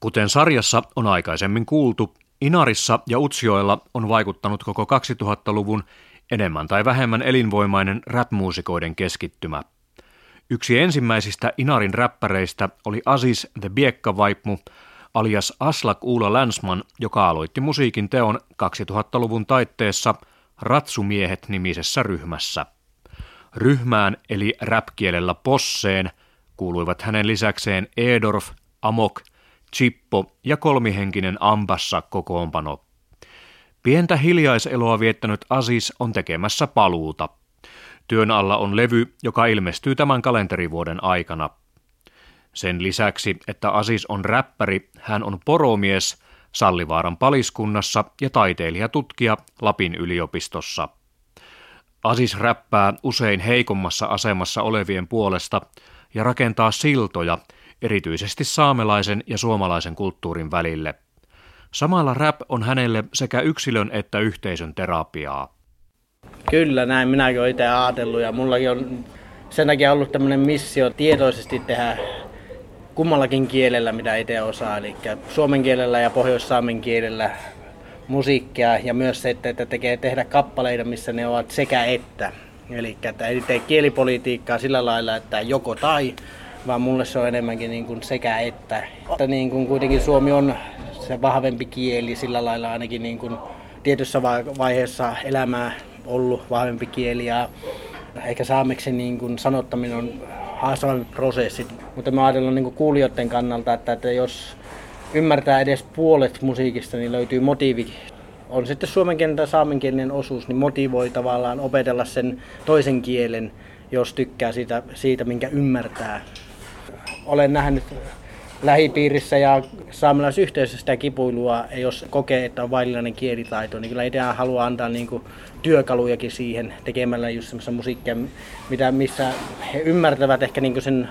Kuten sarjassa on aikaisemmin kuultu, Inarissa ja Utsjoella on vaikuttanut koko 2000-luvun enemmän tai vähemmän elinvoimainen rap-muusikoiden keskittymä. Yksi ensimmäisistä Inarin räppäreistä oli Aziz the Biekka-vaipmu, alias Aslak Uula Länsman, joka aloitti musiikin teon 2000-luvun taitteessa Ratsumiehet-nimisessä ryhmässä. Ryhmään eli räpkielellä posseen kuuluivat hänen lisäkseen Edorf, Amok, Chippo ja kolmihenkinen Ambassa kokoonpano. Pientä hiljaiseloa viettänyt Asis on tekemässä paluuta. Työn alla on levy, joka ilmestyy tämän kalenterivuoden aikana. Sen lisäksi, että Asis on räppäri, hän on poromies Sallivaaran paliskunnassa ja taiteilijatutkija Lapin yliopistossa. Asis räppää usein heikommassa asemassa olevien puolesta ja rakentaa siltoja erityisesti saamelaisen ja suomalaisen kulttuurin välille. Samalla rap on hänelle sekä yksilön että yhteisön terapiaa. Kyllä, näin minäkin olen itse ajatellut ja mullakin on sen takia ollut tämmöinen missio tietoisesti tehdä kummallakin kielellä, mitä itse osaa, eli suomen kielellä ja pohjoissaamen kielellä musiikkia ja myös se, että tekee tehdä kappaleita, missä ne ovat sekä että. Eli että ei tee kielipolitiikkaa sillä lailla, että joko tai, vaan mulle se on enemmänkin niin kuin sekä että. että niin kuin kuitenkin suomi on se vahvempi kieli sillä lailla ainakin niin kuin tietyssä vaiheessa elämää ollut vahvempi kieli ja ehkä saameksi niin kuin sanottaminen on haastavampi prosessi. Mutta mä ajattelen niin kuin kuulijoiden kannalta, että, että jos ymmärtää edes puolet musiikista, niin löytyy motiivi. On sitten suomenkielinen tai saamenkielinen osuus, niin motivoi tavallaan opetella sen toisen kielen, jos tykkää siitä, siitä minkä ymmärtää. Olen nähnyt lähipiirissä ja saamelaisyhteisössä sitä kipuilua, jos kokee, että on vaillinainen kielitaito, niin kyllä itse haluaa antaa niin kuin työkalujakin siihen tekemällä just semmoista musiikkia, mitä, missä he ymmärtävät ehkä niin kuin sen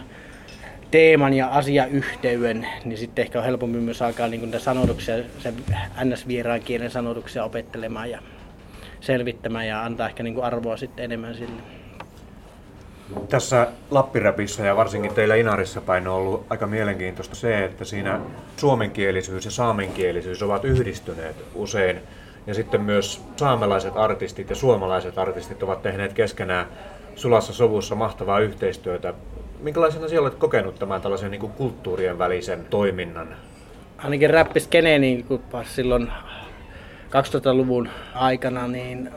teeman ja asiayhteyden, niin sitten ehkä on helpompi myös alkaa niin kuin sanotuksia, sen ns-vieraan kielen sanotuksia opettelemaan ja selvittämään ja antaa ehkä niin arvoa sitten enemmän sille. Tässä Lappiräpissä ja varsinkin teillä Inarissa päin on ollut aika mielenkiintoista se, että siinä suomenkielisyys ja saamenkielisyys ovat yhdistyneet usein. Ja sitten myös saamelaiset artistit ja suomalaiset artistit ovat tehneet keskenään sulassa sovussa mahtavaa yhteistyötä. Minkälaisena sinä olet kokenut tämän tällaisen niin kuin kulttuurien välisen toiminnan? Ainakin räppiskene niin silloin 2000-luvun aikana, niin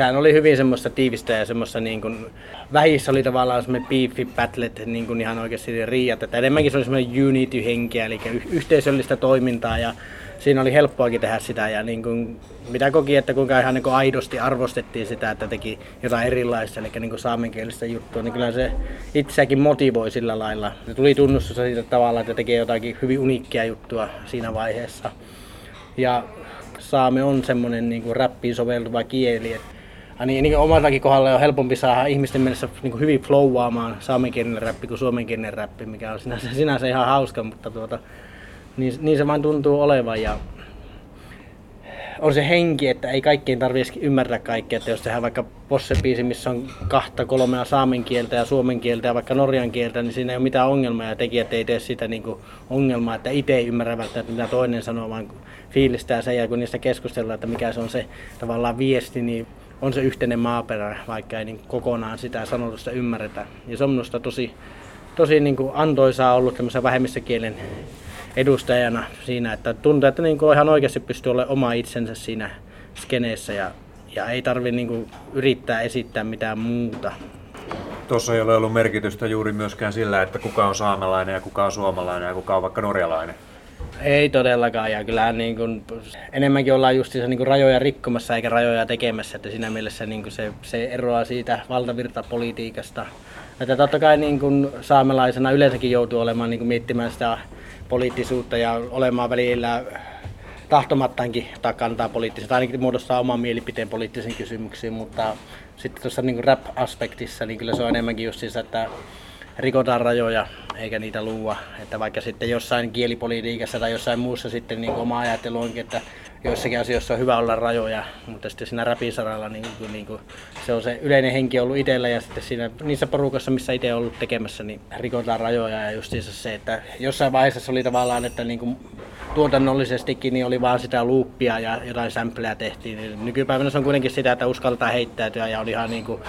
sehän oli hyvin semmoista tiivistä ja semmoista niin kuin, vähissä oli tavallaan semmoinen beefi battlet niin kuin ihan oikeasti riiat, että enemmänkin se oli semmoinen unity-henkiä, eli yhteisöllistä toimintaa ja siinä oli helppoakin tehdä sitä ja niin kuin, mitä koki, että kuinka ihan niin kuin aidosti arvostettiin sitä, että teki jotain erilaista, eli niin kuin saamenkielistä juttua, niin kyllä se itseäkin motivoi sillä lailla. Se tuli tunnustus siitä tavalla, että tekee jotakin hyvin uniikkia juttua siinä vaiheessa. Ja saame on semmoinen niin räppiin soveltuva kieli, että niin, niin omallakin kohdalla on helpompi saada ihmisten mielessä niin hyvin flowaamaan saamenkielinen räppi kuin suomenkielinen räppi, mikä on sinänsä, sinänsä ihan hauska, mutta tuota, niin, niin se vain tuntuu olevan. Ja on se henki, että ei kaikkien tarvitse ymmärtää kaikkea, että jos tehdään vaikka possepiisi, missä on kahta kolmea saamen kieltä ja suomen kieltä ja vaikka norjan kieltä, niin siinä ei ole mitään ongelmaa ja tekijät ei tee sitä niin ongelmaa, että itse ei ymmärrä välttämättä mitä toinen sanoo, vaan fiilistää sen ja kun niistä keskustellaan, että mikä se on se tavallaan viesti, niin on se yhteinen maaperä, vaikka ei niin kokonaan sitä sanotusta ymmärretä. Ja se on minusta tosi, tosi niin kuin antoisaa ollut tämmöisen vähemmistökielen edustajana siinä, että tuntuu, että niin kuin ihan oikeasti pystyy olemaan oma itsensä siinä skeneessä ja, ja ei tarvitse niin yrittää esittää mitään muuta. Tuossa ei ole ollut merkitystä juuri myöskään sillä, että kuka on saamelainen ja kuka on suomalainen ja kuka on vaikka norjalainen. Ei todellakaan, ja kyllähän niin kuin, enemmänkin ollaan just niin kuin rajoja rikkomassa eikä rajoja tekemässä, että siinä mielessä niin kuin se, se eroaa siitä valtavirtapolitiikasta. Että totta kai niin kuin saamelaisena yleensäkin joutuu olemaan niin kuin miettimään sitä poliittisuutta ja olemaan välillä tahtomattaankin tai kantaa poliittisesti, ainakin muodostaa oman mielipiteen poliittisiin kysymyksiin, mutta sitten tuossa niin rap-aspektissa, niin kyllä se on enemmänkin just siis, että rikotaan rajoja eikä niitä luua. Että vaikka sitten jossain kielipolitiikassa tai jossain muussa sitten niin oma ajattelu onkin, että joissakin asioissa on hyvä olla rajoja, mutta sitten siinä rapisaralla niin kuin, niin kuin, se on se yleinen henki ollut itsellä ja sitten siinä, niissä porukassa, missä itse on ollut tekemässä, niin rikotaan rajoja ja justiinsa se, että jossain vaiheessa se oli tavallaan, että niin kuin tuotannollisestikin niin oli vaan sitä luuppia ja jotain sampleja tehtiin. Nykypäivänä se on kuitenkin sitä, että uskaltaa heittäytyä ja oli ihan niin kuin,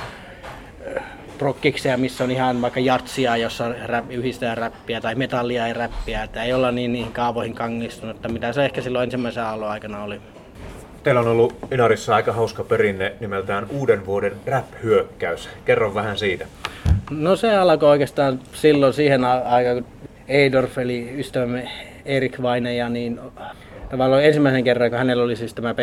prokkikseja, missä on ihan vaikka jatsia, jossa rap, yhdistää räppiä tai metallia ja räppiä, että ei olla niin niihin kaavoihin kangistunut, että mitä se ehkä silloin ensimmäisen aallon aikana oli. Teillä on ollut Inarissa aika hauska perinne nimeltään uuden vuoden rap-hyökkäys. Kerro vähän siitä. No se alkoi oikeastaan silloin siihen aikaan, kun Eidorf eli ystävämme Erik Vaineja, niin tavallaan ensimmäisen kerran, kun hänellä oli siis tämä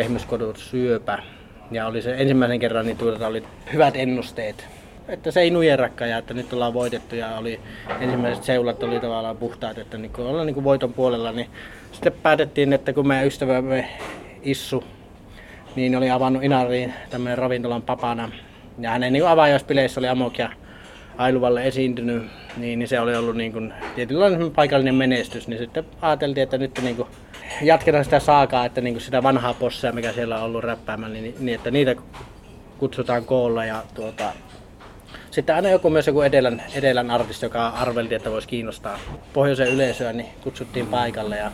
syöpä, ja oli se ensimmäisen kerran, niin tuota oli hyvät ennusteet. Että se ei nujerakka ja että nyt ollaan voitettu ja oli ensimmäiset seulat oli tavallaan puhtaat, että niin kun ollaan niin voiton puolella, niin sitten päätettiin, että kun meidän ystävämme Issu, niin oli avannut Inariin tämmöinen ravintolan papana. Ja hänen niin avaajaspileissä oli Amok ja Ailuvalle esiintynyt, niin, niin se oli ollut niin kuin tietynlainen paikallinen menestys, niin sitten ajateltiin, että nyt niin kuin jatketaan sitä saakaa, että niin kuin sitä vanhaa possia, mikä siellä on ollut räppäämällä, niin, niin että niitä kutsutaan koolla ja tuota, sitten aina joku myös joku edelän, edelän artisti, joka arvelti, että voisi kiinnostaa pohjoisen yleisöä, niin kutsuttiin paikalle. Ja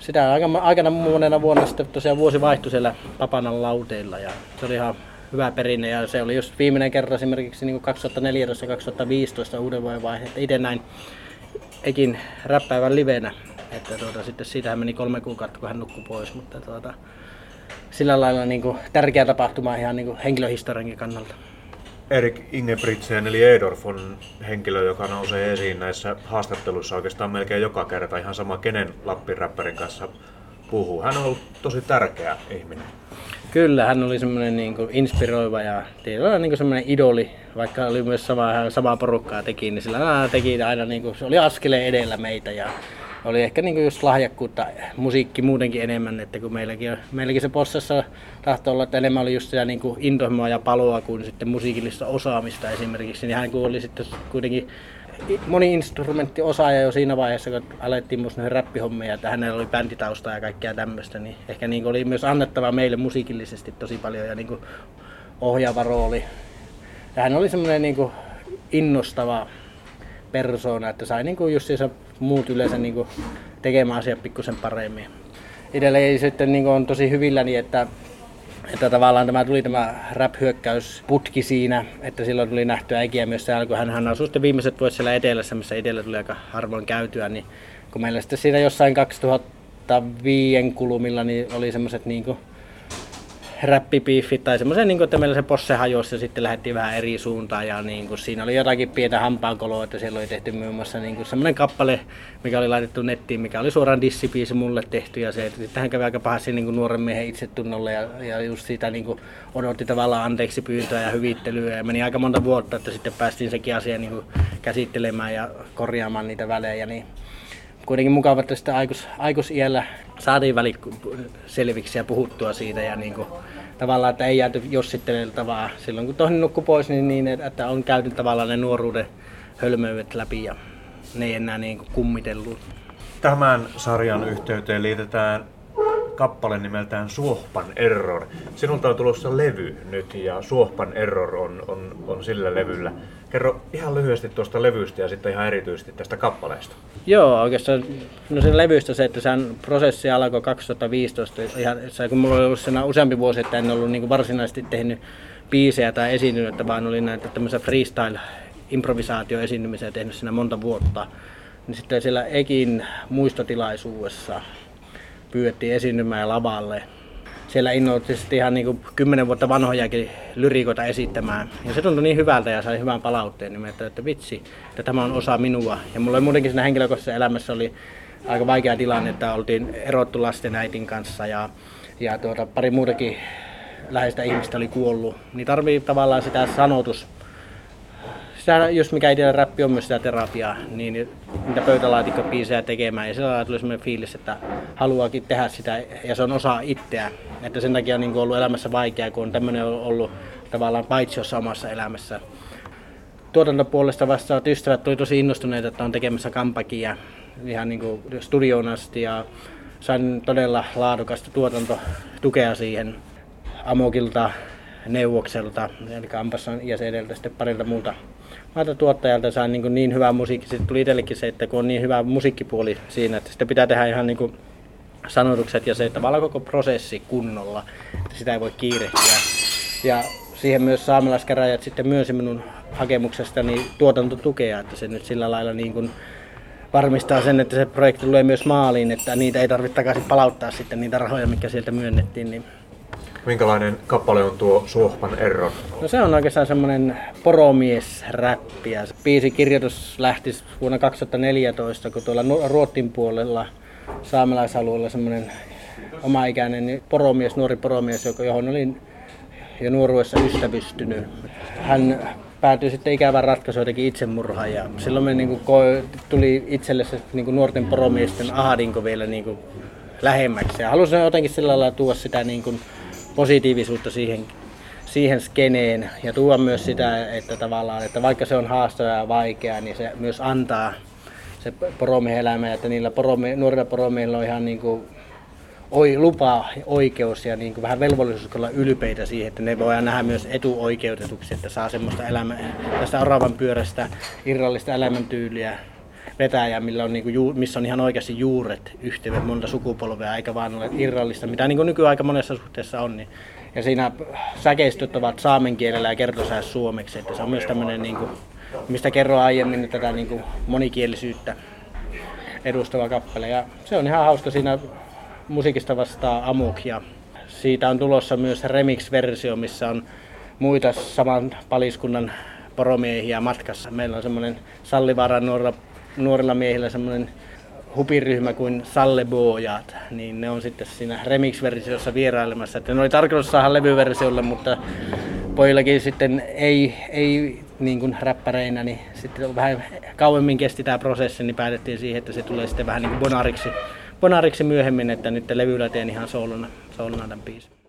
sitä aikana monena vuonna sitten tosiaan vuosi vaihtui siellä Papanan lauteilla ja se oli ihan hyvä perinne. Ja se oli just viimeinen kerran esimerkiksi niin 2014-2015 uuden vuoden vaihe, että itse näin ekin räppäävän livenä, että tuota, sitten siitähän meni kolme kuukautta, kun hän nukkui pois, mutta tuota, sillä lailla niin kuin, tärkeä tapahtuma ihan niin kuin henkilöhistoriankin kannalta. Erik Ingebrigtsen eli Edorf on henkilö, joka nousee esiin näissä haastatteluissa oikeastaan melkein joka kerta ihan sama kenen Lappin räppärin kanssa puhuu. Hän on ollut tosi tärkeä ihminen. Kyllä, hän oli semmoinen niin kuin inspiroiva ja tietyllä niin semmoinen idoli, vaikka oli myös sama, samaa porukkaa teki, niin sillä teki aina niin kuin, se oli askeleen edellä meitä ja oli ehkä niin kuin just lahjakkuutta, musiikki muutenkin enemmän, että kun meilläkin, meilläkin se possessa tahtoi olla, että enemmän oli just sitä niin kuin intohimoa ja paloa kuin sitten musiikillista osaamista esimerkiksi, niin hän oli sitten kuitenkin moni-instrumentti-osaaja jo siinä vaiheessa, kun alettiin musta noihin räppihommia, että hänellä oli bänditausta ja kaikkea tämmöistä, niin ehkä niin oli myös annettava meille musiikillisesti tosi paljon ja niin kuin ohjaava rooli. Ja hän oli semmoinen niin kuin innostava persoona, että sai niin kuin just muut yleensä niin kuin tekemään asiat pikkusen paremmin. Itselleen sitten niin kuin on tosi hyvilläni, että että tavallaan tämä tuli tämä rap-hyökkäysputki siinä, että silloin tuli nähtyä äikiä myös siellä, kun hän, hän asui sitten viimeiset vuodet siellä etelässä, missä etelä tuli aika harvoin käytyä, niin kun meillä sitten siinä jossain 2005 kulumilla niin oli semmoiset niin kuin räppipiiffit tai semmoisen, niin että meillä se posse hajosi ja sitten lähdettiin vähän eri suuntaan ja niin kuin, siinä oli jotakin pientä hampaankoloa, että siellä oli tehty muun muassa niin kuin, semmoinen kappale, mikä oli laitettu nettiin, mikä oli suoraan dissipiisi mulle tehty ja se, että sitten hän kävi aika pahasti niin kuin nuoren miehen itsetunnolle ja, ja just siitä niin kuin, odotti tavallaan anteeksi pyyntöä ja hyvittelyä ja meni aika monta vuotta, että sitten päästiin sekin asia niin kuin, käsittelemään ja korjaamaan niitä välejä, niin kuitenkin mukava, että sitä aikus, aikuisiällä saatiin väli selviksi ja puhuttua siitä ja niin kuin, tavallaan, että ei jääty jossittelelta vaan silloin kun toinen nukkui pois, niin, niin että on käyty tavallaan ne nuoruuden hölmöydet läpi ja ne ei enää niin kuin kummitellut. Tämän sarjan yhteyteen liitetään kappale nimeltään Suohpan Error. Sinulta on tulossa levy nyt ja Suohpan Error on, on, on sillä levyllä. Kerro ihan lyhyesti tuosta levystä ja sitten ihan erityisesti tästä kappaleesta. Joo, oikeastaan no sen levystä se, että sen prosessi alkoi 2015. Ihan, kun mulla oli ollut siinä useampi vuosi, että en ollut niin varsinaisesti tehnyt biisejä tai esiintynyt, että vaan oli näitä tämmöisiä freestyle improvisaatioesiintymisiä tehnyt siinä monta vuotta. Niin sitten siellä Ekin muistotilaisuudessa pyydettiin esiintymään lavalle siellä innoitti ihan niin kuin kymmenen vuotta vanhojakin lyrikoita esittämään. Ja se tuntui niin hyvältä ja sai hyvän palautteen, niin että, että vitsi, että tämä on osa minua. Ja mulla muutenkin siinä henkilökohtaisessa elämässä oli aika vaikea tilanne, että oltiin erottu lasten äitin kanssa ja, ja tuota, pari muutakin läheistä ihmistä oli kuollut. Niin tarvii tavallaan sitä sanotus sitä, jos mikä itsellä räppi on myös sitä terapiaa, niin niitä pöytälaatikkopiisejä tekemään. Ja sillä tuli sellainen fiilis, että haluaakin tehdä sitä ja se on osa itseä. Että sen takia on niin ollut elämässä vaikeaa, kun on tämmöinen ollut tavallaan paitsiossa omassa elämässä. Tuotantopuolesta vastaavat ystävät tuli tosi innostuneita, että on tekemässä kampakia ihan niin kuin studioon asti ja sain todella laadukasta tuotantotukea siihen Amokilta, Neuvokselta, eli Ampassan ja sitten parilta muulta maalta tuottajalta saa niin, niin hyvää musiikki. Sitten tuli itsellekin se, että kun on niin hyvä musiikkipuoli siinä, että sitä pitää tehdä ihan niin kuin sanotukset ja se tavallaan koko prosessi kunnolla, että sitä ei voi kiirehtiä. Ja siihen myös saamelaiskäräjät sitten myönsi minun hakemuksestani tuotantotukea, että se nyt sillä lailla niin kuin varmistaa sen, että se projekti tulee myös maaliin, että niitä ei tarvitse takaisin palauttaa sitten niitä rahoja, mikä sieltä myönnettiin. Niin Minkälainen kappale on tuo Suohpan Erron? No se on oikeastaan semmoinen poromies-räppi. Ja biisin kirjoitus lähti vuonna 2014, kun tuolla Ruotin puolella saamelaisalueella semmoinen omaikäinen poromies, nuori poromies, johon olin jo nuoruudessa ystävystynyt. Hän päätyi sitten ikävän ratkaisuun jotenkin itsemurha ja silloin me niin kuin, tuli itselle se niin kuin nuorten poromiesten ahadinko vielä niin kuin, lähemmäksi. Ja halusin jotenkin sillä lailla tuoda sitä niin kuin, positiivisuutta siihen, siihen skeneen ja tuoda myös sitä, että tavallaan, että vaikka se on haastava ja vaikea, niin se myös antaa se poromiehen elämä, että niillä poromie, nuorilla poromiehillä on ihan niin kuin oi, lupa, oikeus ja niin kuin vähän velvollisuus olla ylpeitä siihen, että ne voidaan nähdä myös etuoikeutetuksi, että saa semmoista elämää, tästä oravan pyörästä irrallista elämäntyyliä vetäjä, millä on, niin kuin, missä on ihan oikeasti juuret yhteydet monta sukupolvea, eikä vaan ole irrallista, mitä niin kuin nykyään aika monessa suhteessa on. Niin. Ja siinä säkeistöt ovat saamen kielellä ja kertosääs suomeksi, että se on myös tämmöinen, niin kuin, mistä kerroin aiemmin, tätä niin kuin monikielisyyttä edustava kappale. Ja se on ihan hauska siinä musiikista vastaa Amuk ja siitä on tulossa myös remix-versio, missä on muita saman paliskunnan poromiehiä matkassa. Meillä on semmoinen Sallivaaran nuorilla, nuorilla miehillä semmoinen hupiryhmä kuin Salleboojat, niin ne on sitten siinä remix-versiossa vierailemassa. Että ne oli tarkoitus saada levyversiolle, mutta pojillakin sitten ei, ei niin kuin räppäreinä, niin sitten vähän kauemmin kesti tämä prosessi, niin päätettiin siihen, että se tulee sitten vähän niin kuin bonariksi bonariksi myöhemmin, että nyt levyllä teen ihan soolona, soolona tämän biisin.